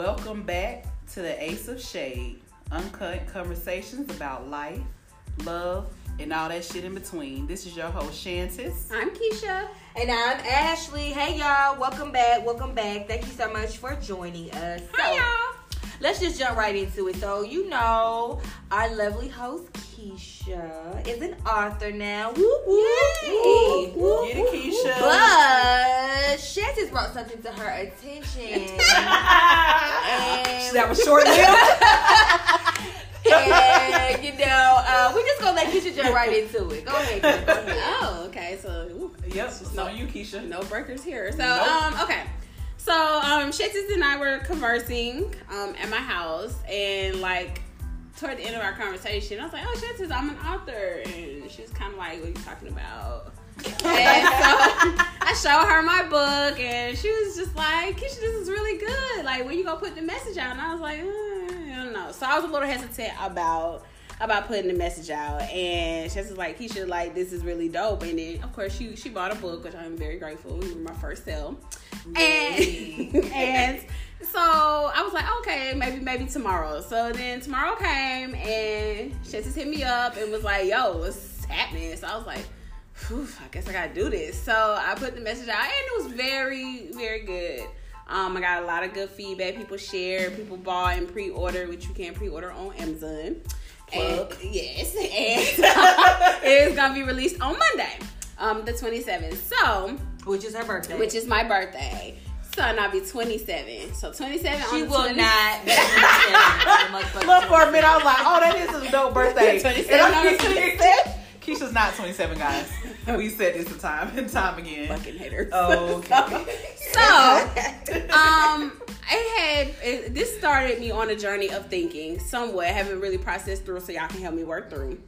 Welcome back to the Ace of Shade, uncut conversations about life, love, and all that shit in between. This is your host, Shantis. I'm Keisha. And I'm Ashley. Hey y'all, welcome back. Welcome back. Thank you so much for joining us. Hi, So, y'all. Let's just jump right into it. So, you know, our lovely host Keisha is an author now. Whoop, whoop, Yay. whoop, whoop, Get it. Keisha. But Shantis brought something to her attention. and, that was short lived. and, you know, uh, we just gonna let Keisha jump right into it. Go ahead, Keisha. Go ahead. Oh, okay. So ooh, yep, it's on you, Keisha. no breakers here. So Nope. um, okay. So um, Shantis and I were conversing um at my house, and like toward the end of our conversation, I was like, "Oh, she says I'm an author," and she was kind of like, "What are you talking about?" and so I showed her my book, and she was just like, "Keisha, this is really good. Like, when you gonna put the message out?" And I was like, uh, "I don't know." So I was a little hesitant about about putting the message out, and she was like, "Keisha, like, this is really dope." And then, of course, she she bought a book, which I'm very grateful. You were my first sale, and and. Okay, maybe maybe tomorrow. So then tomorrow came and she just hit me up and was like, yo, what's happening? So I was like, I guess I gotta do this. So I put the message out, and it was very, very good. Um, I got a lot of good feedback. People shared, people bought and pre-order, which you can pre-order on Amazon. Plug. And, yes, and it's gonna be released on Monday, um, the 27th. So, Which is her birthday. which is my birthday. So and I'll be 27. So 27 she on the will 20 not. be motherfucking Look for a minute, I was like, oh, that is a dope birthday. 27 And I'm on like, 27. Keisha's not 27, guys. We said this a time and time again. Fucking haters. Oh, okay. So, um, I had it, this started me on a journey of thinking somewhat. I haven't really processed through, so y'all can help me work through.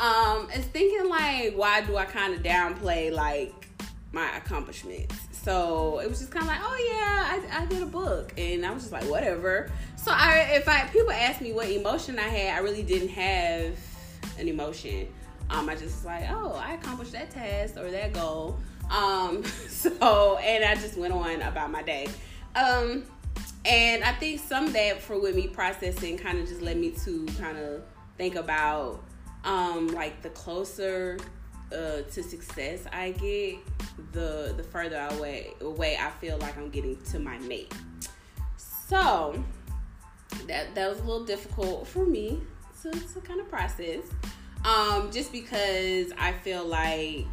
Um, it's thinking like, why do I kind of downplay like my accomplishments? So it was just kind of like, oh yeah, I, I did a book, and I was just like, whatever. So I, if I people ask me what emotion I had, I really didn't have an emotion. Um, I just was like, oh, I accomplished that task or that goal. Um, so and I just went on about my day. Um, and I think some of that for with me processing kind of just led me to kind of think about um like the closer uh to success I get, the the further away away I feel like I'm getting to my mate. So that that was a little difficult for me to, to kind of process. Um, just because I feel like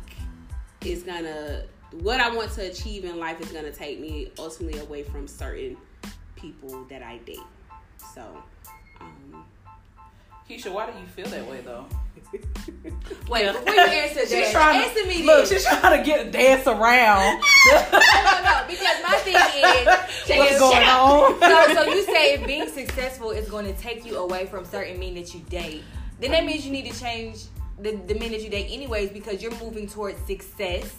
it's gonna what I want to achieve in life is gonna take me ultimately away from certain people that I date. So, Keisha, why do you feel that way though? Wait, before you answer She's that, trying answer to me look. this. She's trying to get dance around. no, no, no, because my thing is, What's going on? So, so you say being successful is going to take you away from certain men that you date. Then that means you need to change the, the men that you date anyways because you're moving towards success.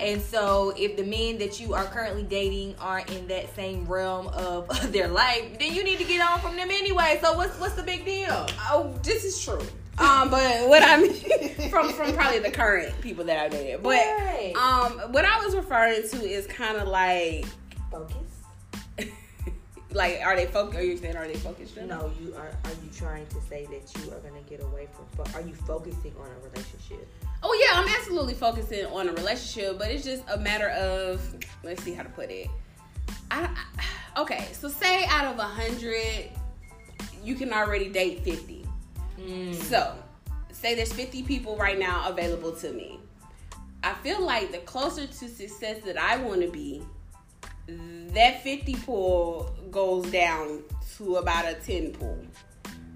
And so if the men that you are currently dating aren't in that same realm of their life, then you need to get on from them anyway. So what's what's the big deal? oh, this is true. Um, but what I mean from from probably the current people that I dated, but Right. um, what I was referring to is kind of like Focus. like are they focused? Are you saying are they focused? No, you are. Are you trying to say that you are going to get away from? Fo- are you focusing on a relationship? Oh yeah, I'm absolutely focusing on a relationship, but it's just a matter of let's see how to put it. I, I- okay, so say out of a hundred, you can already date fifty. Mm. So say there's fifty people right now available to me. I feel like the closer to success that I want to be, that 50 pool goes down to about a 10 pool.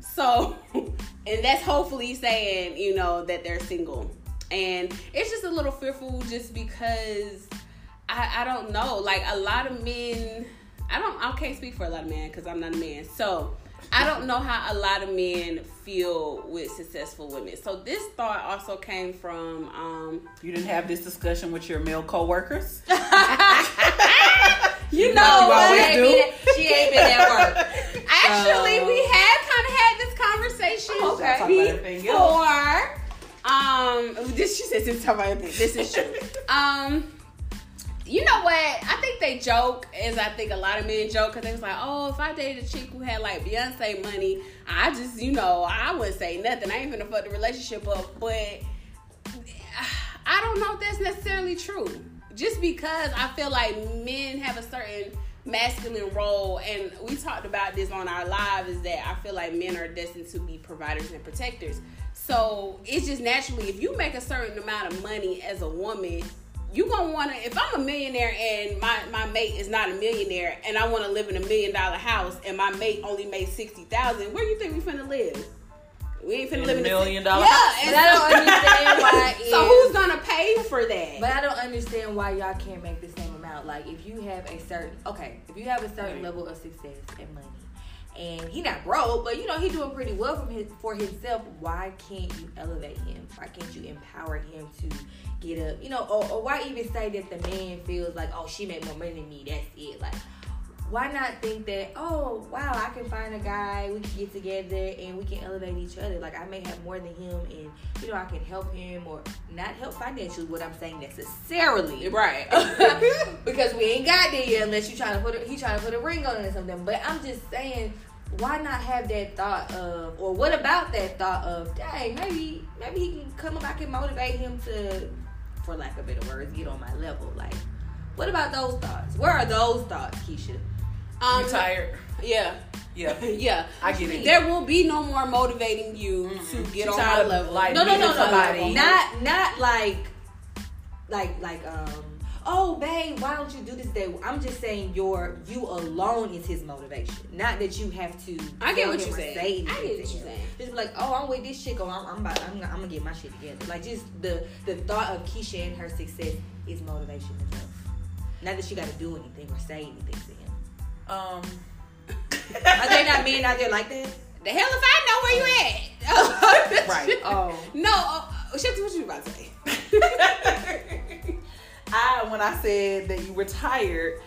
So, and that's hopefully saying, you know, that they're single. And it's just a little fearful just because I, I don't know. Like a lot of men, I don't, I can't speak for a lot of men because I'm not a man. So I don't know how a lot of men feel with successful women. So this thought also came from, um, You didn't have this discussion with your male coworkers. you know what? She ain't been at- she ain't been at work. Actually, So- we had kind of had this conversation Oh, okay. Talk about everything else. before. Um, this she says talk about. This is true. Um, you know what? I think they joke, as I think a lot of men joke, because they was like, oh, if I dated a chick who had like Beyonce money, I just, you know, I wouldn't say nothing. I ain't gonna fuck the relationship up. But I don't know if that's necessarily true. Just because I feel like men have a certain masculine role, and we talked about this on our live, is that I feel like men are destined to be providers and protectors. So it's just naturally, if you make a certain amount of money as a woman, you gonna wanna if I'm a millionaire and my, my mate is not a millionaire and I wanna live in a million dollar house and my mate only made sixty thousand, where you think we finna live? We ain't finna In live in a million the, dollar Yeah, house. and But I don't understand why. so who's gonna pay for that? But I don't understand why y'all can't make the same amount. Like if you have a certain okay, if you have a certain Right. level of success and money, and he not broke, but you know he doing pretty well from his for himself. Why can't you elevate him? Why can't you empower him to get up? You know, or, or why even say that the man feels like oh she made more money than me. That's it. Like why not think that oh wow I can find a guy we can get together and we can elevate each other? Like I may have more than him and you know I can help him or not help financially what I'm saying necessarily. Right. because we ain't got there yet unless you trying to put a, he trying to put a ring on it or something. But I'm just saying why not have that thought of or what about that thought of dang maybe maybe he can come up I can motivate him to for lack of better words get on my level. Like what about those thoughts? Where are those thoughts Keisha um, you tired? Yeah, Yeah. yeah. I get it. There will be no more motivating you to get on my of, level. like, no, no, no, no, somebody. no, not not like, like, like, um. Oh, babe, why don't you do this day? I'm just saying, your you alone is his motivation. Not that you have to. I get what you're saying. say I get what you're saying. Just be like, oh, I'm with this chick, or I'm, I'm about, I'm, I'm gonna get my shit together. Like, just the the thought of Keisha and her success is motivation enough. Not that she got to do anything or say anything to him. Um. Are they not men out there like that? The hell if I know where you at? Right. Oh. No, uh, Shanti, what you about to say? I when I said that you were tired,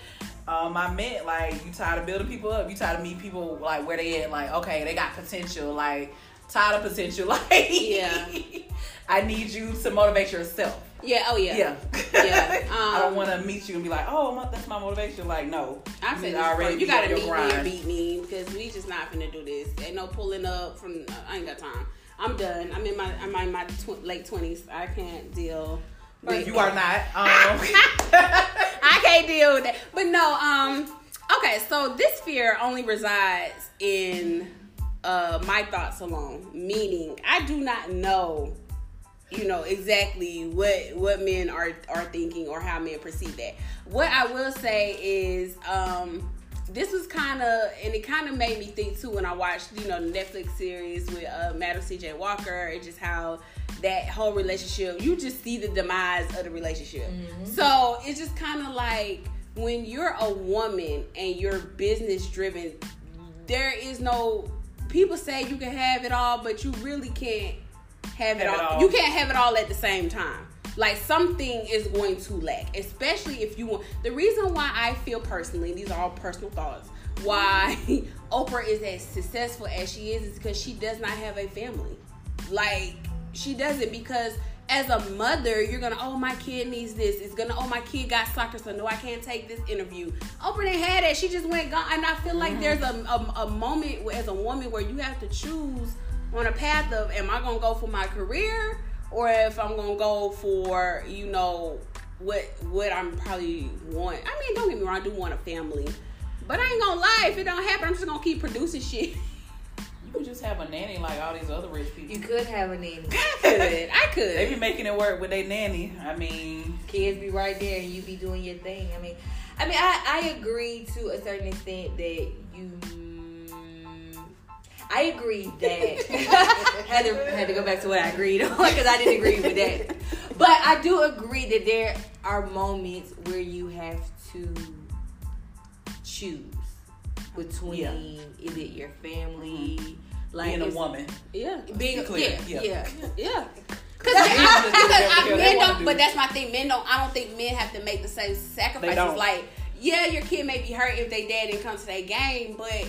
um, I meant like you tired of building people up. You tired of meeting people like where they at. Like okay, they got potential. Like tired of potential. Like Yeah. I need you to motivate yourself. Yeah. Oh yeah. Yeah. Yeah, I don't um, want to meet you and be like, oh, my, that's my motivation. Like no, I You said need this to first. You gotta meet me grind. and beat me because we just not finna do this. Ain't no pulling up from. Uh, I ain't got time. I'm done. I'm in my. I'm in my tw- late twenties. I can't deal. with You are not. Um, I can't deal with that. But no, um, okay, so this fear only resides in uh my thoughts alone. Meaning I do not know, you know, exactly what what men are are thinking or how men perceive that. What I will say is, um, this was kind of, and it kind of made me think too when I watched, you know, the Netflix series with uh, Madam C.J. Walker and just how that whole relationship, you just see the demise of the relationship. So it's just kind of like when you're a woman and you're business driven, there is no. People say you can have it all, but you really can't have, it, Have it all. all. You can't have it all at the same time. Like something is going to lack, especially if you want. The reason why I feel personally, these are all personal thoughts, why Oprah is as successful as she is, is because she does not have a family. Like she doesn't because as a mother, you're gonna, oh my kid needs this. It's gonna, oh my kid got soccer, so no, I can't take this interview. Oprah didn't have that. She just went gone, and I feel like mm-hmm. there's a, a a moment as a woman where you have to choose on a path of, am I gonna go for my career or if I'm gonna go for you know what what I'm probably want. I mean, don't get me wrong, I do want a family, but I ain't gonna lie. If it don't happen, I'm just gonna keep producing shit. you could just have a nanny like all these other rich people. You could have a nanny. I could, I could. They be making it work with their nanny. I mean, kids be right there and you be doing your thing. I mean, I mean, I, I agree to a certain extent that you. I agree that had to had to go back to what I agreed on because I didn't agree with that. But I do agree that there are moments where you have to choose between Yeah. is it your family, mm-hmm. like being a woman. yeah, being Clear, yeah, yeah. yeah. yeah. Cause Because men do whatever the hell they men wanna don't, do. but that's my thing. Men don't. I don't think men have to make the same sacrifices. Like, yeah, your kid may be hurt if they dad didn't come to their game, but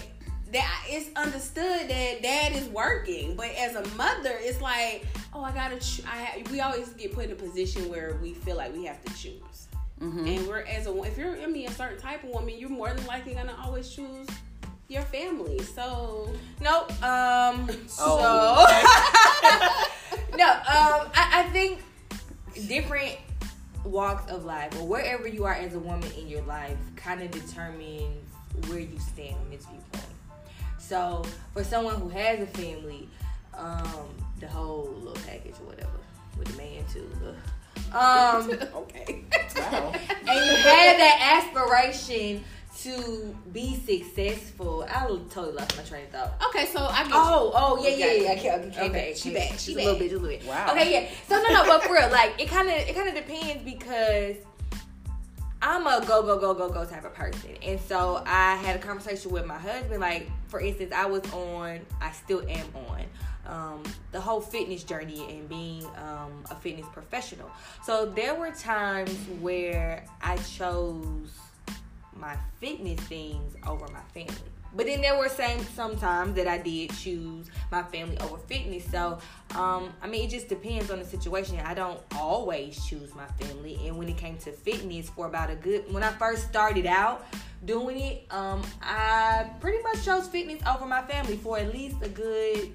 that it's understood that dad is working. But as a mother, it's like, oh, I gotta. Ch- I ha- we always get put in a position where we feel like we have to choose. And we're as a if you're I mean a certain type of woman, you're more than likely gonna always choose your family. So Nope. Um. Oh, So no. Um. I, I think different walks of life or wherever you are as a woman in your life kind of determines where you stand on this viewpoint. So for someone who has a family, um, the whole little package or whatever with the man too. ugh. Um, okay. Wow. and you had that aspiration to be successful. I totally lost my train of thought. Okay, so I get Oh, oh, yeah, You yeah, yeah. it. Okay, okay, okay. Okay, she back, she Just a little bit, a little bit. Wow. Okay, yeah. So no, no, but for real, like it kind of, it kind of depends because I'm a go, go, go, go, go type of person, and so I had a conversation with my husband. Like, for instance, I was on, I still am on. Um, the whole fitness journey and being um, a fitness professional. So there were times where I chose my fitness things over my family. But then there were some times that I did choose my family over fitness. So um, I mean, it just depends on the situation. I don't always choose my family. And when it came to fitness, for about a good when I first started out doing it, um, I pretty much chose fitness over my family for at least a good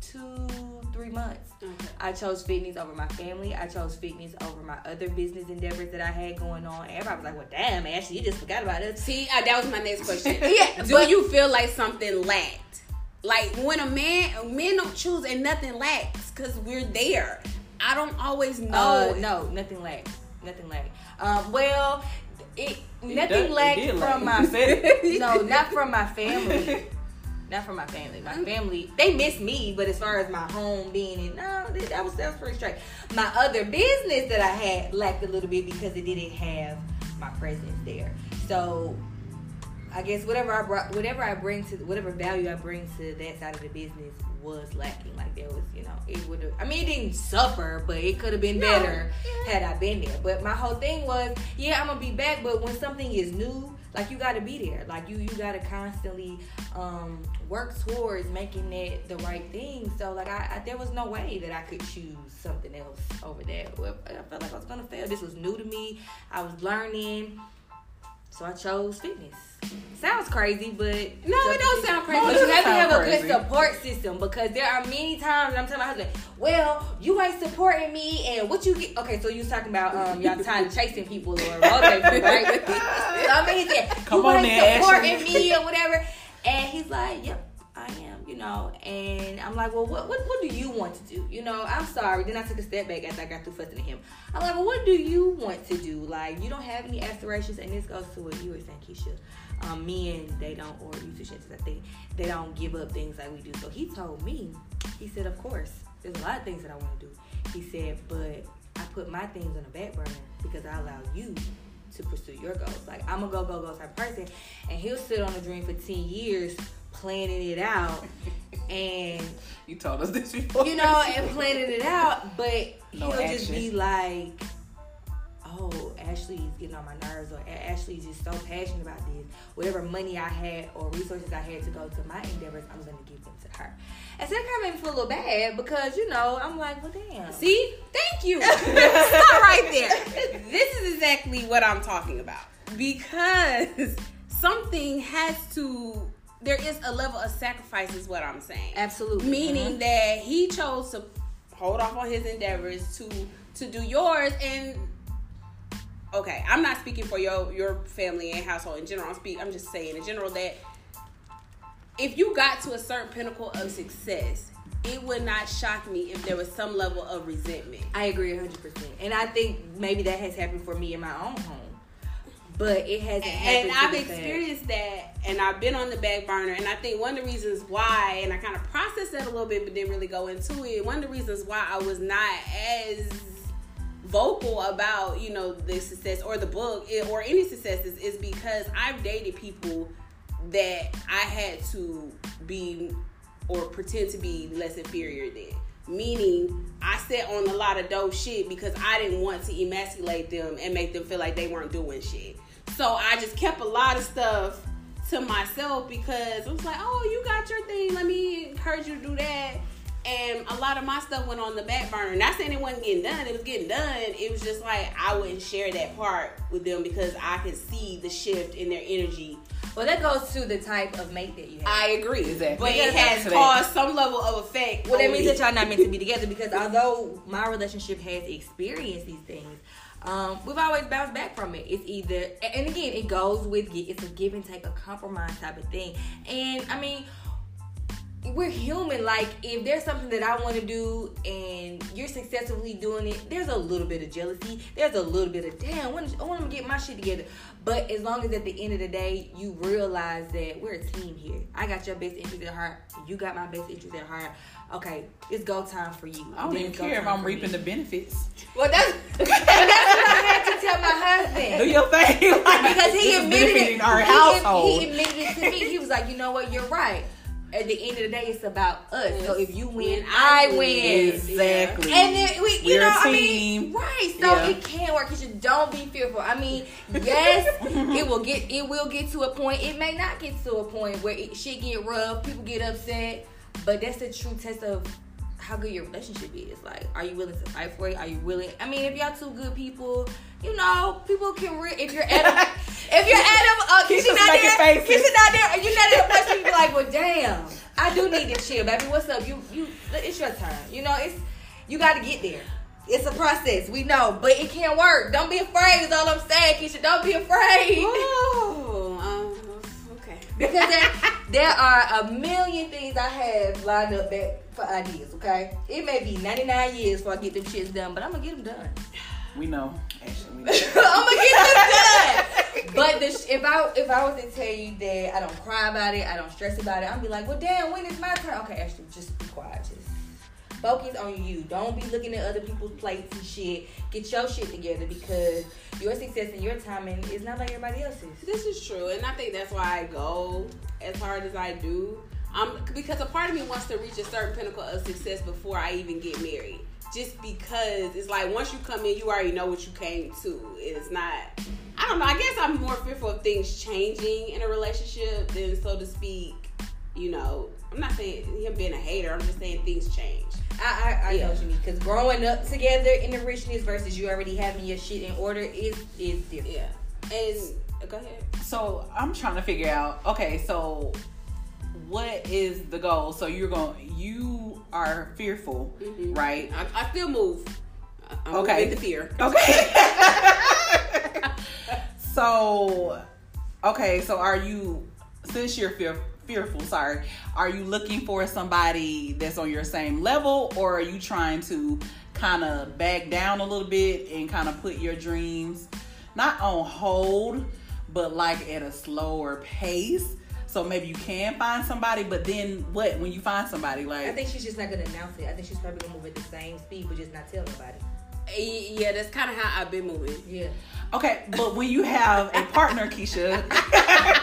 two three months. Okay. I chose fitness over my family. I chose fitness over my other business endeavors that I had going on. Everybody was like, "Well, damn, Ashley, you just forgot about us." See, uh, that was my next question. Yeah, Do but- you feel like something lacked? Like when a man, men don't choose and nothing lacks because we're there. I don't always know. Uh, no, nothing lacked. Nothing lacked. Um, well, it It nothing does- lacked did from lack. my You no, not from my family. Not for my family. My family, they miss me, but as far as my home being in, no, that was that was pretty straight. My other business that I had lacked a little bit because it didn't have my presence there. So I guess whatever I brought, whatever I bring to, whatever value I bring to that side of the business was lacking. Like there was, you know, it would have. I mean, it didn't suffer, but it could have been better had I been there. But my whole thing was, yeah, I'm gonna be back. But when something is new, like you got to be there. Like you, you got to constantly um, work towards making that the right thing. So like I, I, there was no way that I could choose something else over there. I felt like I was gonna fail. This was new to me. I was learning. So I chose fitness. Sounds crazy, but No, it don't sound crazy. But you have to have a Sound good crazy. support system because there are many times I'm telling my husband, "Well, you ain't supporting me, and what you get?" Okay, so you was talking about um y'all tired of chasing people or motivating people, right? so I mean, he said, Come "You on ain't then, supporting Ashley." me or whatever," and he's like, "Yep." Know, and I'm like, well, what, what, what do you want to do? You know, I'm sorry. Then I took a step back after I got through fussing at him. I'm like, well, what do you want to do? Like, you don't have any aspirations, and this goes to what you were saying, Keisha. Um, men, they don't, or you shits, I think, they don't give up things like we do. So he told me, he said, of course, there's a lot of things that I want to do. He said, but I put my things on the back burner because I allow you to pursue your goals. Like I'm a go go go type person, and he'll sit on a dream for ten years planning it out, and You told us this before. you know, and planning it out, but No he'll just be like, "Oh, Ashley's getting on my nerves," or "A- "Ashley's just so passionate about this." Whatever money I had or resources I had to go to my endeavors, I'm gonna give them to her. And so that kind of made me feel a little bad because you know I'm like, "Well, damn." See, thank you. Stop right there. This is exactly what I'm talking about because something has to. There is a level of sacrifice, is what I'm saying. Absolutely. Meaning mm-hmm. that he chose to hold off on his endeavors to to do yours and. Okay, I'm not speaking for your your family and household in general. I'm speak. I'm just saying in general that if you got to a certain pinnacle of success, it would not shock me if there was some level of resentment. I agree 100%. And I think maybe that has happened for me in my own home. But it hasn't happened. and I've experienced that, and I've been on the back burner. And I think one of the reasons why, and I kind of processed that a little bit, but didn't really go into it. One of the reasons why I was not as vocal about you know the success or the book eh, or any successes is because I've dated people that I had to be or pretend to be less inferior than. Meaning, I sat on a lot of dope shit because I didn't want to emasculate them and make them feel like they weren't doing shit. So I just kept a lot of stuff to myself because I was like, oh, you got your thing. Let me encourage you to do that. and a lot of my stuff went on the back burner. Not saying it wasn't getting done; it was getting done. It was just like I wouldn't share that part with them because I could see the shift in their energy. Well, that goes to the type of mate that you have. I agree, Exactly. but it has Back to that. caused some level of effect. Well, that means that y'all not meant to be together because although my relationship has experienced these things, um, we've always bounced back from it. It's either, and again, it goes with it's a give and take, a compromise type of thing. And I mean, we're human. Like, if there's something that I want to do and you're successfully doing it, there's a little bit of jealousy. There's a little bit of damn. When I want to get my shit together. But as long as at the end of the day you realize that we're a team here. I got your best interest at heart. You got my best interest at heart. Okay, it's go time for you. I don't Then even care if I'm reaping me. the benefits. Well, that's that's what I had to tell my husband. Do your thing. Like, because he admitted it. our he, household. he admitted it to me. He was like, you know what, you're right. At the end of the day, it's about us. So if you win, I win. exactly. And then we, you We're know, a I team. mean, right? So Yeah. it can work. You should don't be fearful. I mean, yes, it will get it will get to a point. It may not get to a point where it, shit get rough, people get upset, but that's the true test of how good your relationship is. Like, are you willing to fight for it? Are you willing? I mean, if y'all two good people, you know, people can. Re- if you're at a, if you're at a, uh, Keep Keisha us not making there, faces. Not there, you're not at a place where you be like, well, damn, I do need to chill, baby. What's up? You, you, it's your turn. You know, it's you got to get there. It's a process, we know, but it can work. Don't be afraid. Is all I'm saying, Keisha. Don't be afraid. Ooh, um, okay. Because there, there are a million things I have lined up back for ideas, okay? It may be 99 years before I get them shits done, but I'm gonna get them done. we know. Actually, we know. I'm gonna get them done. But sh- if I if I was to tell you that I don't cry about it, I don't stress about it, I'd be like, well, damn, when is my turn? Okay, actually, just be quiet. Just focus on you. Don't be looking at other people's plates and shit. Get your shit together because your success and your timing is not like everybody else's. This is true, and I think that's why I go as hard as I do. Um, because a part of me wants to reach a certain pinnacle of success before I even get married. Just because it's like once you come in, you already know what you came to. It's not. I don't know. I guess I'm more fearful of things changing in a relationship than, so to speak. You know, I'm not saying him being a hater. I'm just saying things change. I I, I Yeah. know what you mean because growing up together in the richness versus you already having your shit in order is is different. Yeah. And go ahead. So I'm trying to figure out. Okay, so what is the goal? So you're going. You are fearful, Mhm. right? I, I still move. I- I'm Okay. with the fear. Okay. so, okay. So are you? Since you're fear, fearful, sorry. Are you looking for somebody that's on your same level, or are you trying to kind of back down a little bit and kind of put your dreams not on hold, but like at a slower pace? So maybe you can find somebody, but then what? When you find somebody, like I think she's just not gonna announce it. I think she's probably gonna move at the same speed, but just not tell nobody. Eh, yeah, that's kind of how I've been moving. Yeah. Okay, but when you have a partner, Keisha,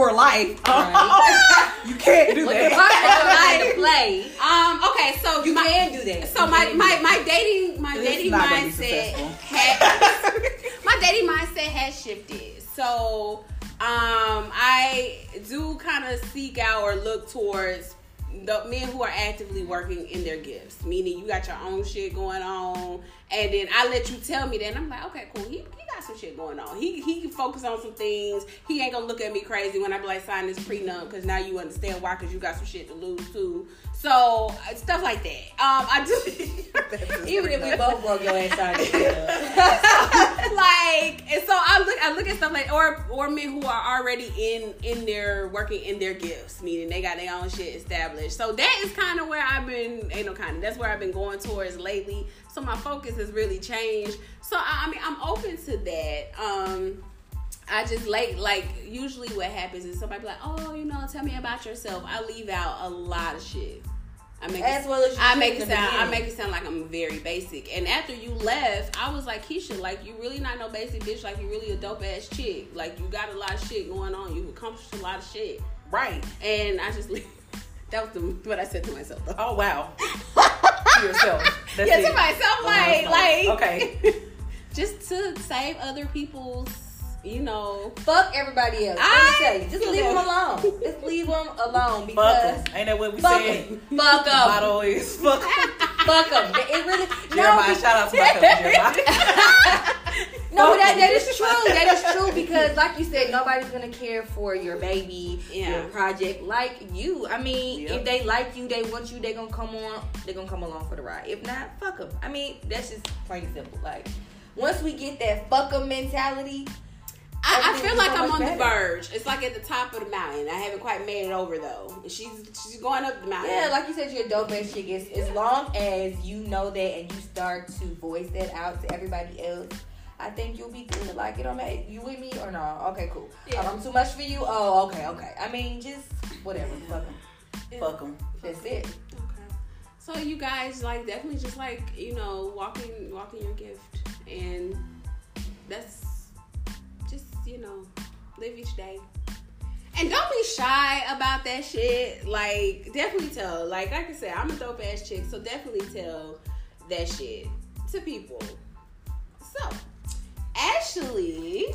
for life, Right. you can't do that. partner come into play. Um. Okay. So You my, can do that. So my my my dating my dating not gonna be mindset had, my dating mindset has shifted. So um, I do kind of seek out or look towards the men who are actively working in their gifts. Meaning you got your own shit going on, and then I let you tell me that, and I'm like, okay, cool. He, he got some shit going on. He he can focus on some things. He ain't gonna look at me crazy when I be like sign this prenup because now you understand why because you got some shit to lose too. So uh, stuff like that. Um, I do. Even if we both broke your ass out, like and so I look I look at stuff like or or men who are already in in their working in their gifts, meaning they got their own shit established. So that is kind of where I've been ain't no kind of that's where I've been going towards lately. So my focus has really changed. So I, I mean I'm open to that. Um I just like like usually what happens is somebody be like, oh, you know, tell me about yourself. I leave out a lot of shit. I make As it, well as you I make it sound I make it sound like I'm very basic. And after you left, I was like, Keisha, like you really not no basic bitch. Like you really a dope ass chick. Like you got a lot of shit going on. You accomplished a lot of shit. right. And I just that was the, what I said to myself. Though. Oh wow. to yourself. That's yeah, it. to myself, like like okay. just to save other people's you know, Fuck everybody else. I Let me tell you, just leave them alone. Just leave them alone Fuck. Ain't that what we fuck said? them. Fuck them. Motto is fuck 'em. Fuck them. It really. Jeremiah, no, shout out to my cousin Jeremiah. No, that, that is true. That is true because, like you said, nobody's gonna care for your baby, Yeah. your project like you. I mean, Yep. if they like you, they want you, they gonna come on. They gonna come along for the ride. If not, fuck them. I mean, that's just plain simple. Like once we get that fuck them mentality, I, I feel like so I'm much on the verge. It's like at the top of the mountain. I haven't quite made it over though. She's she's going up the mountain. yeah, like you said, you're a dope ass chick. As, as long as you know that and you start to voice that out to everybody else. I think you'll be good. Like it don't matter. You with me or no? Okay, cool. Yeah. Um, I'm too much for you. Oh, okay, okay. I mean, just whatever. Fuck them. Fuck them. That's it. Okay. So you guys like definitely just like you know walking walking your gift, and that's just you know live each day. And don't be shy about that shit. Like definitely tell. Like like I said, I'm a dope ass chick, so definitely tell that shit to people. So Ashley,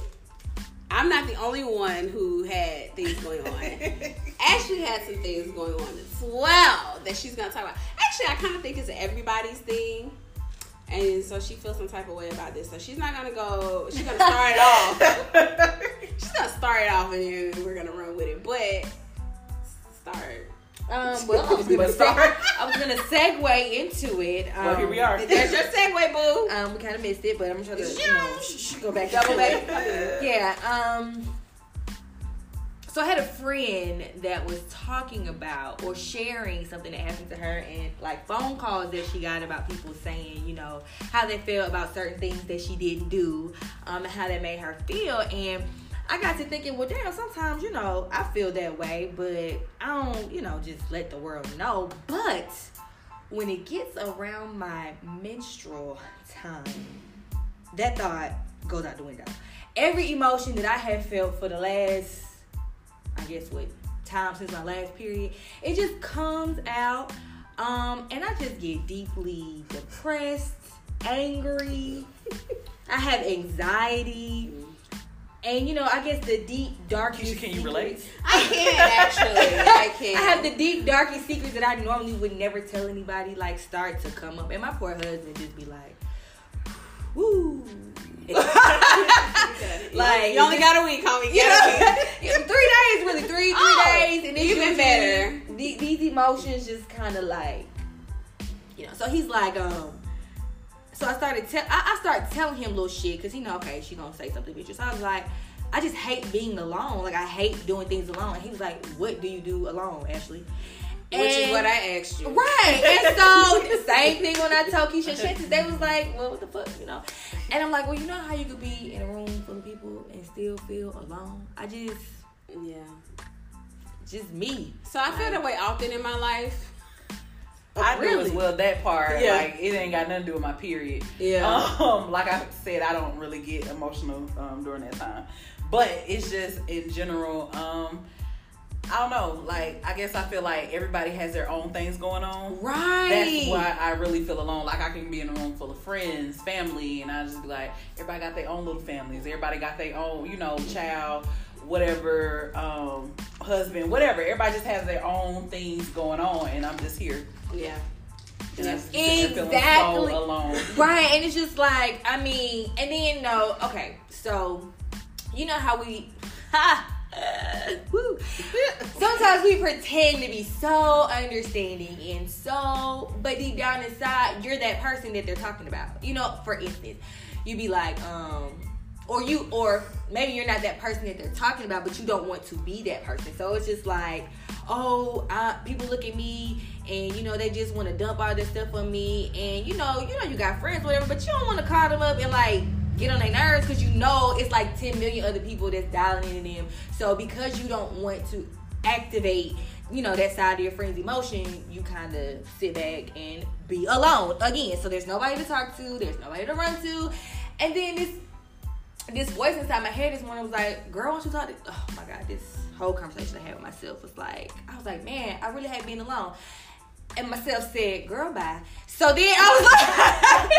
I'm not the only one who had things going on. Ashley had some things going on as well that she's gonna talk about. Actually, I kind of think it's everybody's thing. And so she feels some type of way about this. So she's not gonna go, she's gonna start it off. She's gonna start it off and then we're gonna run with it. But start. Um, well, I was gonna But seg- I was gonna segue into it. Um, Well, here we are. There's your segue, boo. Um, we kind of missed it, but I'm trying to you Yeah. know, go back, double back. yeah. Um. So I had a friend that was talking about or sharing something that happened to her, and like phone calls that she got about people saying, you know, how they feel about certain things that she didn't do, um, and how that made her feel, and. I got to thinking, well, damn, sometimes, you know, I feel that way, but I don't, you know, just let the world know. But when it gets around my menstrual time, that thought goes out the window. Every emotion that I have felt for the last, I guess, what time since my last period, it just comes out, um, and I just get deeply depressed, angry. I have anxiety, and you know, I guess the deep, darkest. Keisha, can you relate? I can actually. I can. I have the deep, darkest secrets that I normally would never tell anybody, like start to come up, and my poor husband just be like, "Woo." like you only got a week, homie. you know, three days, really, three three Oh, days, and it's even usually- better. the- these emotions just kind of like, you know. So he's like, um. So I started tell I, I started telling him little shit because he know okay she gonna say something bitch. So I was like, I just hate being alone. Like I hate doing things alone. And he was like, What do you do alone, Ashley? Which is what I asked you. Right. And so the same thing when I told Keisha Chances, they was like, Well, what the fuck, you know? And I'm like, Well, you know how you could be in a room full of people and still feel alone? I just Yeah. just me. So I feel that way often in my life. I do Really? as well that part. Yeah. Like it ain't got nothing to do with my period. Yeah. Um, like I said, I don't really get emotional um, during that time. But it's just in general, um, I don't know. Like I guess I feel like everybody has their own things going on. Right. That's why I really feel alone. Like I can be in a room full of friends, family, and I just be like, everybody got their own little families. Everybody got their own, you know, child, whatever, um, husband, whatever. Everybody just has their own things going on, and I'm just here. Yeah. And I'm just sitting there feeling Exactly. so alone. Right, and it's just like I mean, and then no, okay, so you know how we, ha. Sometimes we pretend to be so understanding and so, but deep down inside, you're that person that they're talking about. You know, for instance, you'd be like, um, or you, or maybe you're not that person that they're talking about, but you don't want to be that person. So it's just like, oh, people look at me and you know they just want to dump all this stuff on me, and you know, you know, you got friends, whatever, but you don't want to call them up and like get on their nerves because you know it's like 10 million other people that's dialing in them. So because you don't want to activate, you know, that side of your friend's emotion, you kind of sit back and be alone again. So there's nobody to talk to, there's nobody to run to, and then this this voice inside my head this morning was like, "Girl, why don't you talk?" To-? Oh my god, this whole conversation I had with myself was like, I was like, "Man, I really hate being alone." and myself said, girl, bye. So then I was like,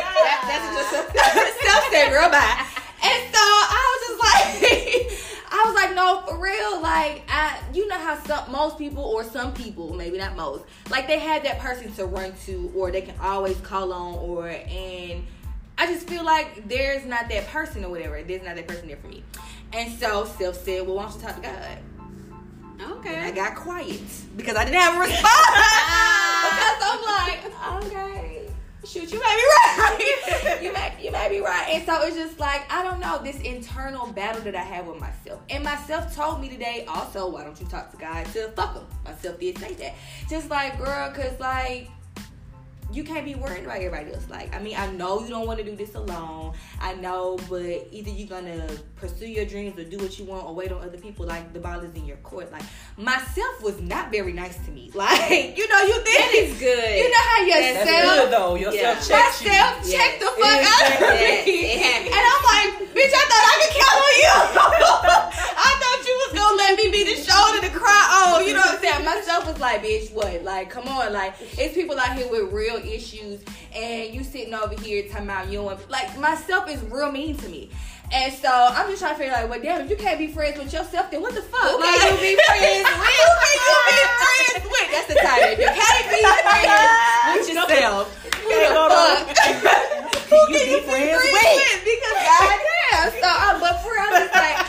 that's just self said, girl, bye. And so I was just like, I was like, no, for real. Like, I, you know how some most people or some people, maybe not most, like they have that person to run to or they can always call on or and I just feel like there's not that person or whatever. There's not that person there for me. And so Self said, well, why don't you talk to God? Okay. And I got quiet because I didn't have a response. because I'm like, okay, shoot, you may be right. you may you may be right. And so it's just like I don't know this internal battle that I have with myself. And myself told me today also, why don't you talk to God to fuck him? Myself did say that. Just like girl, cause like you can't be worried about everybody else. Like, I mean, I know you don't want to do this alone. I know, but either you're gonna pursue your dreams or do what you want or wait on other people. Like, the ball is in your court. Like, myself was not very nice to me. Like, you know, you think it's good. You know how yourself, That's good though. Yourself Yeah. checks you. Myself Yeah. checked the fuck out of me. And I'm like, bitch, I thought I could count on you. I thought you was gonna let me be the shoulder to cry on. You know what I'm saying? Myself was like, bitch, what? Like, come on. Like, it's people out here with real issues, and you sitting over here talking about you don't. Like, myself is real mean to me. And so I'm just trying to figure like, well, damn, if you can't be friends with yourself, then what the fuck? Who like, can you be friends with? Who can you be friends with? That's the title. If you can't be friends with yourself, who Can't the fuck? Can you be friends with? Because goddamn. So, uh, but for real, I'm just like,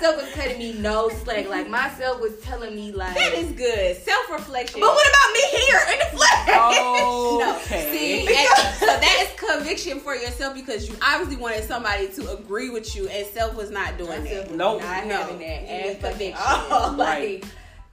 myself was cutting me no slack. Like, myself was telling me, like, That is good. Self reflection. but what about me here in the flesh? No. Okay. See, and so that is conviction for yourself because you obviously wanted somebody to agree with you, and self was not doing Myself that. Nope. not No. having that. It And conviction. oh, like, Right.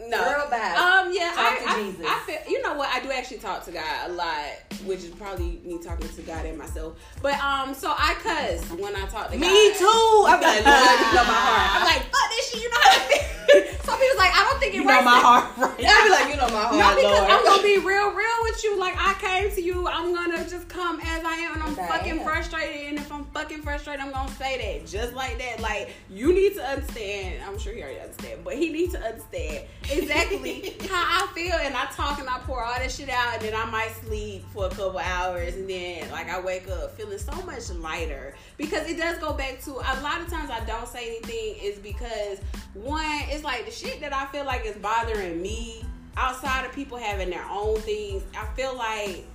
No, Girl, bye. Um, yeah, Talk I, to I, Jesus. I feel. You know what? I do actually talk to God a lot, which is probably me talking to God and myself. But um, so I cuss when I talk to God. me too. I'm like, Lord, you know my heart. I'm like, fuck this shit. You know how I feel. Some people's like, I don't think it You know my heart, right? I be like, you know my heart. No, because Lord. I'm gonna be real, real with you. Like I came to you, I'm gonna just come as I am, and I'm fucking frustrated. And if I'm fucking frustrated, I'm gonna say that just like that. Like you need to understand. I'm sure he already understand, but he needs to understand exactly how I feel. And I talk and I pour all that shit out, and then I might sleep for a couple hours, and then like I wake up feeling so much lighter because it does go back to a lot of times I don't say anything is because one, it's like the shit that I feel like is bothering me outside of people having their own things. I feel like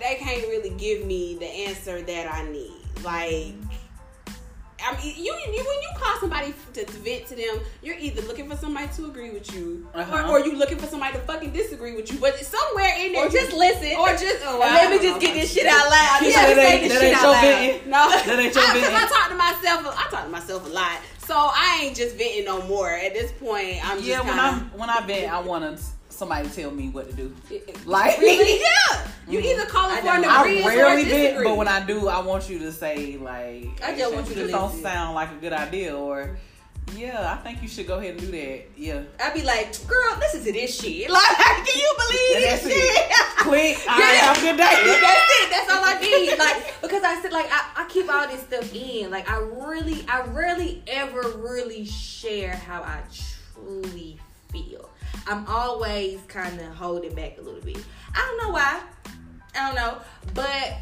they can't really give me the answer that I need. Like. I mean, you, you when you call somebody to, to vent to them, you're either looking for somebody to agree with you, Uh-huh. or, or you looking for somebody to fucking disagree with you. But somewhere in there, Or just listen. or just oh, And I let me just know. get this shit out loud. You Yeah, say that ain't, this that shit ain't out your loud. venting. No, That ain't your because I, venting. talk to myself. I talk to myself a lot, so I ain't just venting no more. At this point, I'm Yeah, just when kinda, I'm when I vent, I want somebody to tell me what to do. Like Really? Yeah. You mm-hmm. either call it for an know. I rarely disagree. but when I do, I want you to say like, I just want you to this don't sound like a good idea, or yeah, I think you should go ahead and do that. Yeah, I'd be like, girl, listen to this shit. Like, can you believe this shit? it. Quick, right, have a good day. That's it. That's all I need. Like because I said like I, I keep all this stuff in. Like I really, I rarely ever really share how I truly feel. I'm always kind of holding back a little bit. I don't know why. I don't know, but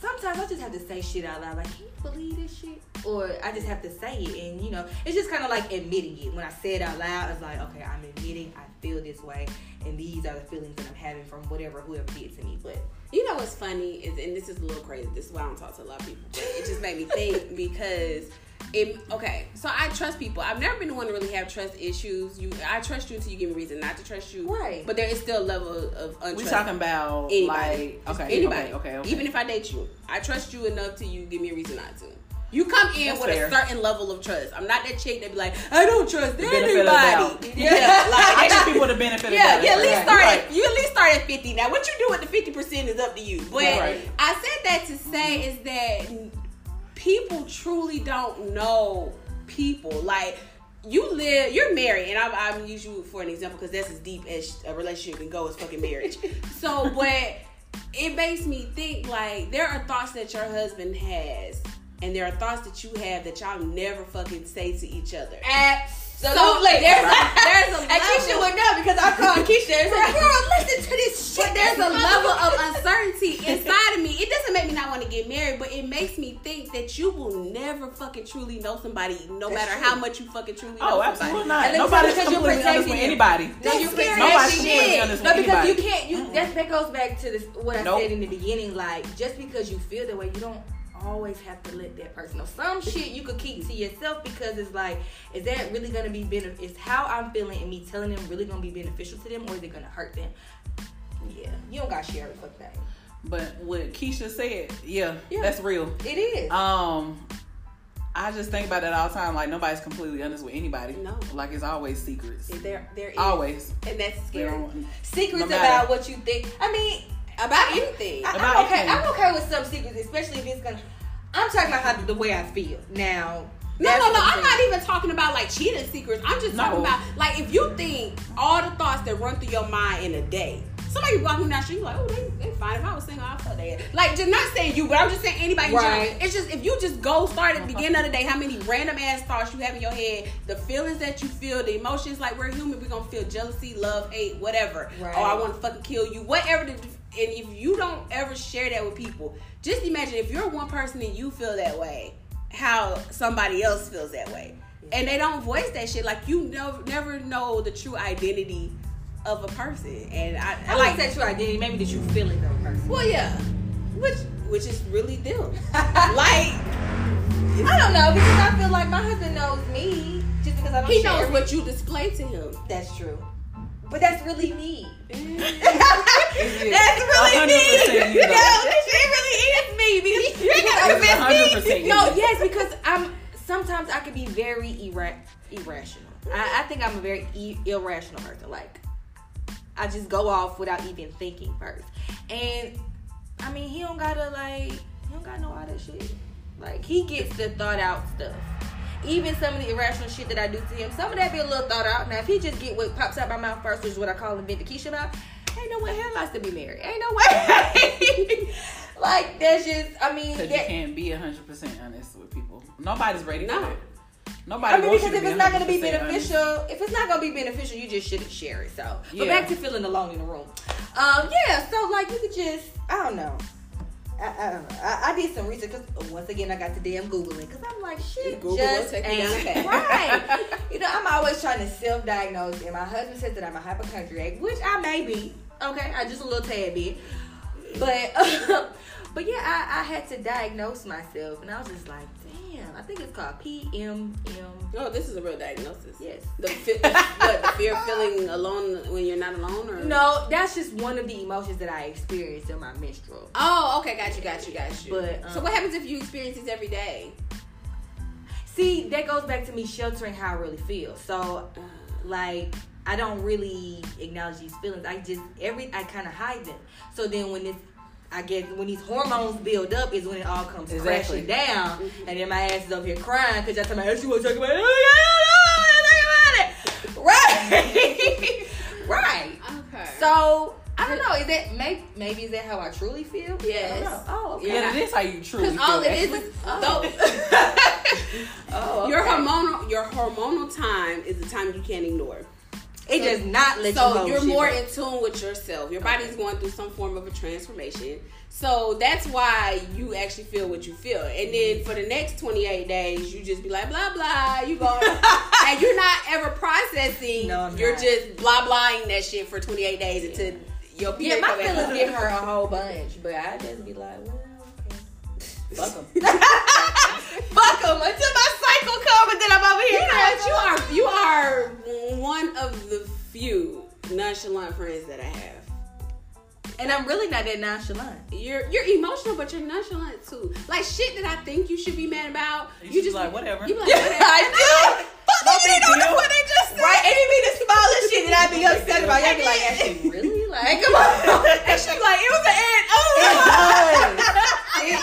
sometimes I just have to say shit out loud. Like, can you believe this shit? Or I just have to say it, and you know, it's just kind of like admitting it. When I say it out loud, it's like, okay, I'm admitting I feel this way, and these are the feelings that I'm having from whatever whoever did to me. But You know what's funny is, and this is a little crazy. This is why I don't talk to a lot of people. But it just made me think because it. Okay, so I trust people. I've never been the one to really have trust issues. You, I trust you until you give me reason not to trust you. Right. But there is still a level of untrust. We talking about anybody. like okay, anybody. okay, okay, okay. Even if I date you, I trust you enough till you give me a reason not to. You come in That's with fair. a certain level of trust. I'm not that chick that be like, I don't trust The benefit of the doubt. anybody. Yeah, like I that people the benefit. of yeah, the yeah. At least Right, start right. at you. At least start at fifty. Now, what you do with the fifty percent is up to you. But Right. I said that to say is that people truly don't know people. Like you live, you're married, and I'm, I'm use you for an example because that's as deep as a relationship can go as fucking marriage. so, but it makes me think like there are thoughts that your husband has. And there are thoughts that you have that y'all never fucking say to each other. So, So like, there's a there's a and Keisha level- would know because I called Keisha and said, "Girl, listen to this shit." But there's a level of uncertainty inside of me. It doesn't make me not want to get married, but it makes me think that you will never fucking truly know somebody, no That's matter true. how much you fucking truly oh, know Oh, somebody. absolutely not. And Nobody's because you're completely honest with anybody. No, That's you're scary protecting as completely shit. honest No, with because you can't. You that that goes back to this what I Nope. said in the beginning. Like just because you feel that way, you don't always have to let that person know. Some shit you could keep to yourself because it's like, is that really gonna be benef- Is how I'm feeling and me telling them really gonna be beneficial to them, or is it gonna hurt them? Yeah, you don't got to share every fucking thing. But what Keisha said, yeah, Yeah. that's real. It is. Um, I just think about that all the time. Like nobody's completely honest with anybody. No. like it's always secrets. There, there is, Always. and that's scary Secrets no about what you think. I mean, about anything. I, About I'm okay. anything. I'm okay with some secrets, especially if it's gonna. I'm talking about how the way I feel now. No, no, no. I'm saying. not even talking about like cheating secrets. I'm just talking about like if you think all the thoughts that run through your mind in a day. Somebody walking down the street, you like, oh, they, they fine. If I was single, I'd fuck that. Like, just not saying you, but I'm just saying anybody. Right. general. It's just if you just go start at the beginning of the day, how many random ass thoughts you have in your head, the feelings that you feel, the emotions. Like we're human, we're gonna feel jealousy, love, hate, whatever. Right. Or I want to fucking kill you, whatever. The, and if you don't ever share that with people, just imagine if you're one person and you feel that way, how somebody else feels that way, and they don't voice that shit. Like you never never know the true identity of a person, and I, I I like that your identity. Maybe that you feel it though, person. Well, yeah, which which is really them. like I don't know because I feel like my husband knows me just because I don't. he knows what you display to him. That's true, but that's really me. That's really 100% me. you know. it really is me because you gotta convince 100% me. No, yes, because I'm sometimes I can be very irrational. I, I think I'm a very e- irrational person. Like I just go off without even thinking first. And I mean, he don't gotta like he don't gotta know all that shit. Like he gets the thought out stuff. Even some of the irrational shit that I do to him, some of that be a little thought out. Now, if he just get what pops out my mouth first, which is what I call Keisha about, ain't no way hell likes to be married. Ain't no way. like that's just, I mean, Because you that, can't be hundred percent honest with people. Nobody's ready No. for it. Nobody I mean, because if it's not going to be 100% honest. beneficial, if it's not going to be beneficial, you just shouldn't share it. So, but back to feeling alone in the room. Um, yeah. So like you could just, I don't know. I, I. I, did some research because once again I got the damn googling because I'm like shit Google just take you down ain't right. you know I'm always trying to self-diagnose and my husband says that I'm a hypochondriac, which I may be. Okay, I just a little tad bit, but but yeah, I, I had to diagnose myself and I was just like, I think it's called PMM. No, this is a real diagnosis. Yes. The, fi- what, the fear of feeling alone when you're not alone, or No, that's just one of the emotions that I experienced in my menstrual. Oh, okay, got you, got you, got you. But, so um, what happens if you experience this every day? See, that goes back to me sheltering how I really feel. So, Uh, like, I don't really acknowledge these feelings. I just every I kind of hide them. So then when this, I guess when these hormones build up is when it all comes Exactly. crashing down, Mm-hmm. and then my ass is over here crying because y'all talking about you want to talk about it. Oh, yeah, I don't want to talk about it. Right, right. okay. So I don't know. Is that maybe maybe is that how I truly feel? Yes. I don't know. Oh, okay. Yeah, it is how you truly because feel. all it is actually. is Oh. oh, your hormonal your hormonal time is the time you can't ignore. It does not let you So you're more in tune with yourself. Your body's going through some form of a transformation. So that's why you actually feel what you feel. And then for the next 28 days, you just be like, blah, blah. You go, and you're not ever processing. No, I'm you're not. just blah, blahing that shit for 28 days until your Yeah, my feelings get hurt a whole bunch, but I just be like, well, okay. Fuck 'em. Fuck them until my cycle comes, and then I'm over You here. know what? You are you are one of the few nonchalant friends that I have. and I'm really not that nonchalant. You're you're emotional, but you're nonchalant too. Like shit that I think you should be mad about. You just like, whatever. You be like Yeah, whatever. I do. Fuck No you big know deal. what they just said. Right, and it be the smallest shit that I be upset about. Y'all be like, Ashley, really? Like, come on. and she's like, it was an ant. Oh, it Oh, does. It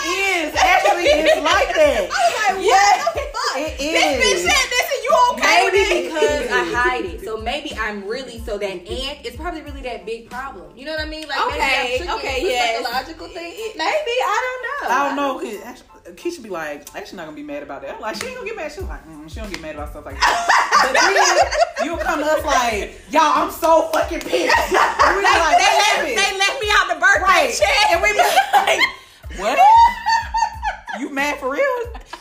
is. Actually, it's like that. I was like, Yeah. what the fuck? It This bitch is. said this and you okay with Maybe it? because I hide it. So maybe I'm really so that ant is probably really that big problem. You know what I mean? Like Okay, maybe I'm tricking okay, it's a psychological thing. Maybe I don't know. I don't know. 'cause actually, Keisha be like, actually not gonna be mad about that. I'm like, she ain't gonna get mad. She's like, mm, she don't get mad about stuff like that. but then you'll come to us like, y'all, I'm so fucking pissed. And we be like, they, what let, they left me out the birthday Right. check. And we be like, what? You mad for real?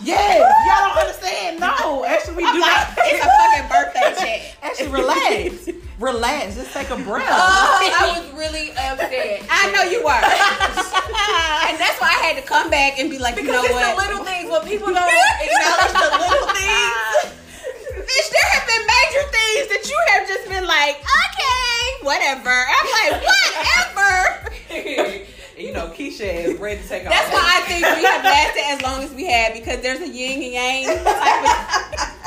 Yes. Y'all don't understand. No. Actually, we I'm do like, not. it's a fucking birthday check. Actually, relax. relax. Just take a breath. Oh, I was really upset. I know you were. and that's why I had to come back and be like, you Because know it's what? the little things when people don't acknowledge the little things. Bitch, there have been major things that you have just been like, okay, whatever. I'm like, whatever. You know, Keisha is ready to take off. That's why I think we have lasted as long as we have because there's a yin and yang type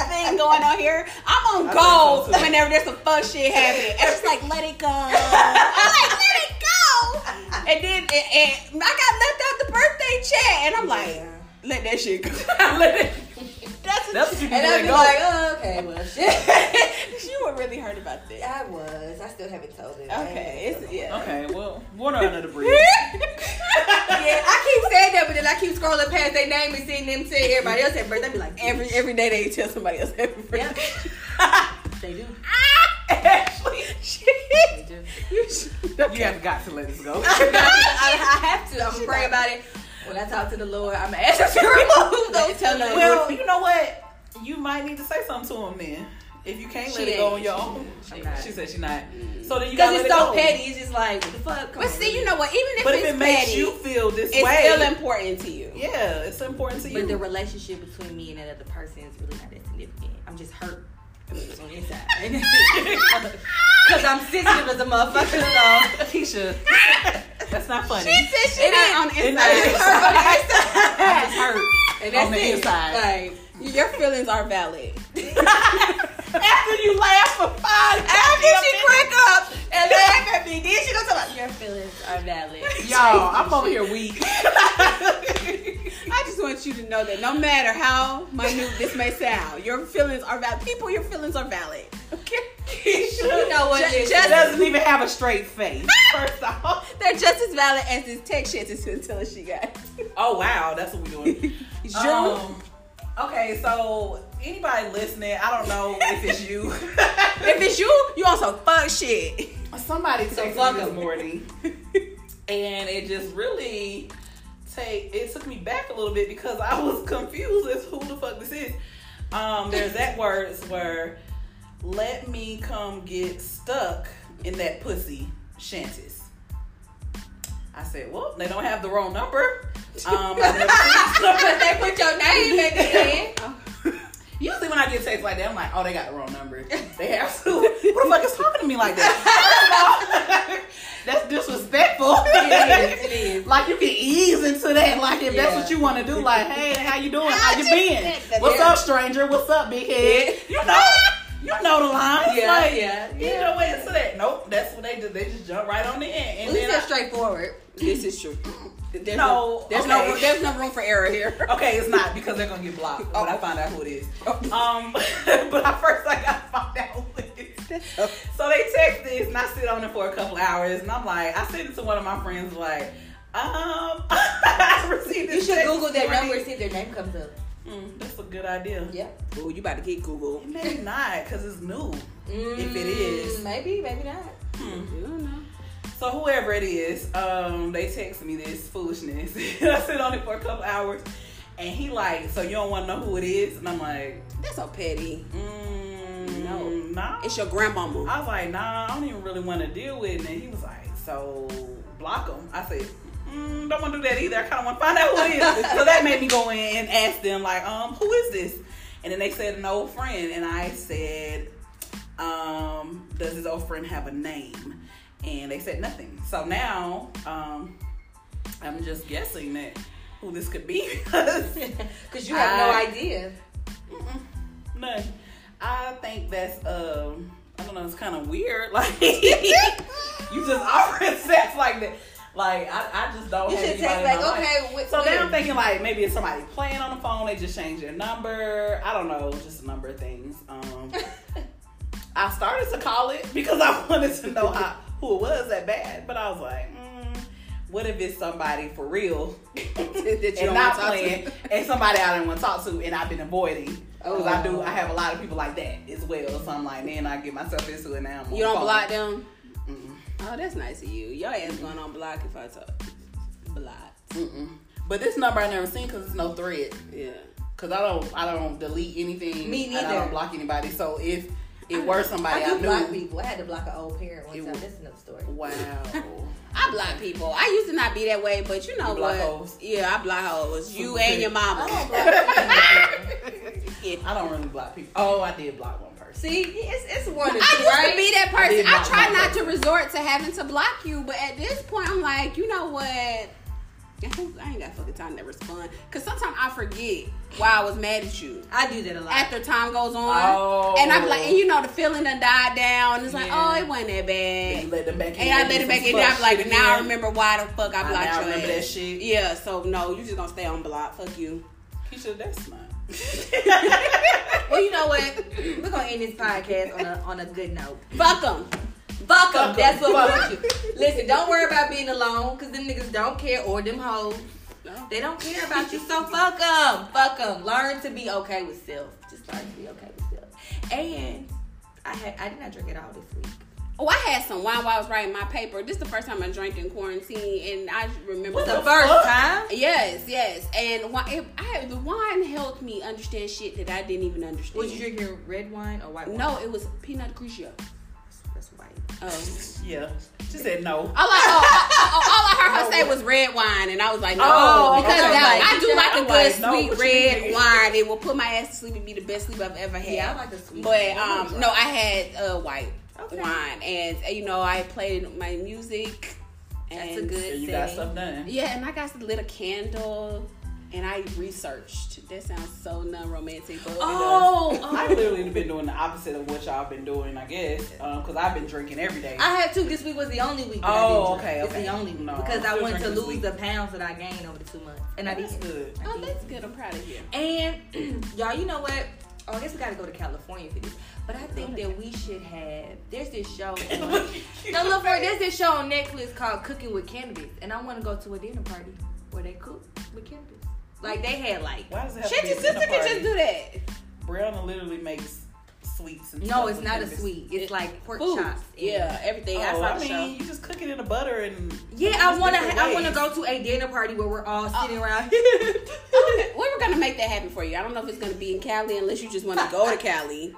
of thing going on here. I'm on I go think so, whenever there's some fun shit happening. And it's like, let it go. I'm like, let it go. And then and, and I got left out the birthday chat, and I'm like, let that shit go. Let it- That's, That's what you And I'd be go. like, oh, okay, well, shit. you were really hurt about this. I was. I still haven't told it. Okay, it's yeah. okay, well, water under the bridge. Yeah, I keep saying that, but then I keep scrolling past their name and seeing them say everybody else happy birthday. I'd be like, Every every day they tell somebody else happy yeah, birthday. they do. Ah, Ashley, They do. You should- you have got to let this go. I, I have to. I'm gonna pray about it. When I talk to the Lord, I'm gonna ask him to remove those. Tell them- well, you know what? You might need to say something to him then. If you can't let it go ain't. on your own. I'm. She said she's not. So then you Because gotta it's let so it go. petty. It's just like, what the fuck? Come But on, see, you know what? Even if But it's if it makes petty, you feel this it's way, it's still important to you. yeah, it's important to you. But the relationship between me and that other person is really not that significant. I'm just hurt on the inside. Because I'm sensitive as a motherfucker. So. Keisha, that's not funny. She said she It not on the inside. It's hurt on the inside. I'm hurt And that's on the inside. Like, Your feelings are valid. After you laugh for five, After she crack up and laugh at me, then she gonna talk about your feelings are valid. y'all, I'm over here weak. I just want you to know that no matter how minute this may sound, your feelings are valid. People, your feelings are valid. Okay? You know what? Just- doesn't even have a straight face. First off. They're just as valid as this text shit is until she got. Oh wow, that's what we're doing. Sure. Um, okay, so anybody listening, I don't know if it's you. if it's you, you also fuck shit. Somebody texted fuck me this 'em. morning, and it just really take it took me back a little bit because I was confused as who the fuck this is. Um, there's that words where let me come get stuck in that pussy shanties. I said, well, they don't have the wrong number. Um, I've never seen this But they put your name at the end. Usually when I get texts like that, I'm like, oh, they got the wrong number. They have to. Who the fuck is talking to me like that? First of all, That's disrespectful. It is, it is. Like you can ease into that. Like if that's what you want to do. Like, hey, how you doing? How you How you been? What's up, stranger? What's up, big head? You know, you know the line. Yeah, like, yeah, You yeah. know way into that. Nope, that's what they do. They just jump right on in. And At least then I- straightforward. This is true. There's No, there's okay. no, there's no room for error here. Okay, it's not because they're gonna get blocked when I find out who it is. Oh. Um, but at first I gotta find out who it is. So they text this, and I sit on it for a couple hours, and I'm like, I sent it to one of my friends, like, um, I received You should Google morning. number and see if their name comes up. Mm, that's a good idea. Yeah. Oh, you about to get Google? Maybe not, cause it's new. Mm, If it is. Maybe, maybe not. Hmm. You don't know. So whoever it is, um, they text me this foolishness. I sit on it for a couple hours, and he like, so you don't want to know who it is, and I'm like, That's so petty. mm, No. nah. It's your grandmama. I was like, nah, I don't even really want to deal with it. And he was like, so block him. I said, mm, don't want to do that either. I kind of want to find out who it is. so that made me go in and ask them, like, um, who is this? And then they said an old friend, and I said, um, does his old friend have a name? And they said nothing. So now, um, I'm just guessing that who this could be because you have no idea. None. I think that's um I don't know, it's kind of weird. Like you just offering sex like that. Like I, I just don't You have should text like, okay, with, So now I'm thinking like maybe it's somebody playing on the phone. They just changed their number. I don't know, just a number of things. Um, I started to call it because I wanted to know how who it was that bad, but I was like, mm, what if it's somebody for real that you and don't not wanna talk to. playing, and somebody I didn't want to talk to, and I've been avoiding. Because I do, Oh. I have a lot of people like that as well. So I'm like, man, I get myself into it now. I'm You don't phone. block them. Mm-mm. Oh, that's nice of you. Your ass going on block if I talk. Block. Mm-mm. But this number I never seen because it's no thread. Yeah. Cause I don't, I don't delete anything. Me And I don't block anybody. So if it were somebody I I, do knew, block people. I had to block an old parent one It time. was- That's another story. wow. I block people. I used to not be that way, but you know You block what? hoes? Yeah, I block hoes. You Super and your mama. I don't block. Yeah. I don't really block people. Oh, I did block one person. See, it's, it's one or two, I used right? to be that person. I, block try one not to resort to having to block you, but at this point, I'm like, you know what? I ain't got fucking time to respond. Cause sometimes I forget why I was mad at you. I do that a lot. After time goes on, Oh. and I'm like, and you know, the feeling done died down. And it's like, Yeah. oh, it wasn't that And you bad. let them back in. And I let it back in there. I'm like, now I remember why the fuck I I blocked now your remember ass. that shit. Yeah, so no, you just gonna stay on block. Fuck you. Keisha, that's smart. well, you know what? We're gonna end this podcast on a on a good note. Fuck them. Fuck them. That's what Fuck we want you. Listen, don't worry about being alone, cause them niggas don't care or them hoes. They don't care about you, so fuck them. Fuck them. Learn to be okay with self. Just learn to be okay with self. And I had I did not drink at all this week. Oh, I had some wine while I was writing my paper. This is the first time I drank in quarantine, and I remember What The the first fuck? time. Yes, yes, and I, the wine helped me understand shit that I didn't even understand. Was you drinking red wine or white wine? No, it was Pinot Grigio. That's white. Oh. Yeah. She said no. All I, oh, oh, oh, all I heard her say was red wine, and I was like, no, Oh, because okay. Like, I do like a I'm good like, sweet what you red mean? wine. It will put my ass to sleep and be the best sleep I've ever had. Yeah, I like the sweet. But um, no, I had uh, white Okay. wine, and uh, you know, I played my music. That's a and- good- So you got stuff done. Yeah, and I got lit a candle, and I researched. That sounds so non-romantic, but oh, oh, I literally have been doing the opposite of what y'all been doing, I guess, um, because I've been drinking every day. I had to. This week was the only week. That Oh, I didn't oh, drink. okay, It's the only week No, because I wanted to lose week. the pounds that I gained over the two months, and I That's did. good. oh, that's good. I'm proud of you. And y'all, you know what? Oh, I guess we got to go to California for this. But I think that we should have. There's this show. On, no, look for. There's this show on Netflix called Cooking with Cannabis, and I want to go to a dinner party where they cook with cannabis. Like they had like. Why does it have Shit, your be a dinner sister can party? just do that. Brianna literally makes sweets and No, it's not a sweet. It's like pork Food. chops. and- Yeah, everything. Oh, I Oh, saw I mean, show. you just cook it in the butter and Yeah, I want to. different I want to go to a dinner party where we're all sitting oh. around. Okay, we were gonna make that happen for you. I don't know if it's gonna be in Cali unless you just want to go to Cali.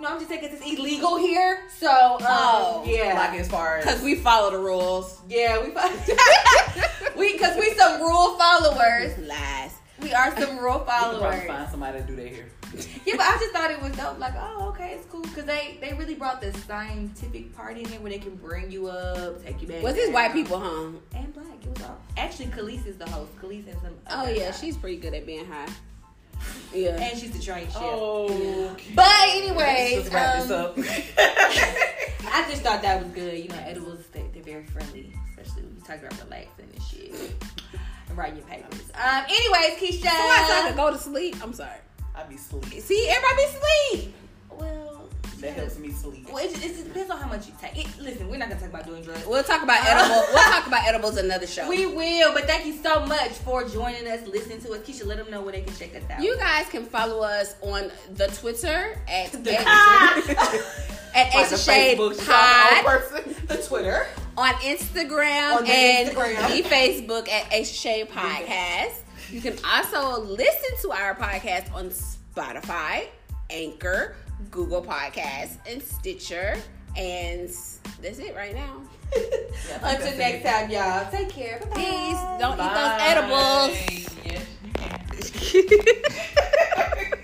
No, I'm just saying 'cause it's illegal here. So, um, Oh, yeah, like as far Cause we follow the rules. yeah, we follow. we because we some rule followers. Lies. We are some rule you can probably followers. find somebody to do that here. Yeah, but I just thought it was dope. Like, oh, okay, it's cool because they they really brought the scientific part in there where they can bring you up, take you back. Was this white people, huh? and black? It was all actually. Kelis is the host. Kelis and some. Oh yeah, guy. she's pretty good at being high. Yeah. and she's the trained chef. Oh, But anyways, let's wrap this um, up. I just thought that was good. You know, edibles they, they're very friendly, especially when you talk about relaxing and shit and writing your papers. Um. Anyways, Keisha. So I could go to sleep. I'm sorry. I be sleep. See, everybody be sleep. That helps me sleep. well, it, just- it just depends on how much you take. It, listen, we're not gonna talk about doing drugs. We'll talk about edibles. we'll talk about edibles another show. We will, but thank you so much for joining us, listening to us. Keisha, let them know where they can check us out. you guys can follow us on the Twitter at The- at, Like Shade Facebook, she's not the Pod the Twitter. on Instagram On the and Instagram. the Facebook at Ace Shade Podcast. You can also listen to our podcast on Spotify, Anchor, Google Podcasts, and Stitcher. And that's it right now. Yeah, Until next it. time, y'all. Take care. Bye-bye. Peace. Don't Bye. eat those edibles. Yes, you can.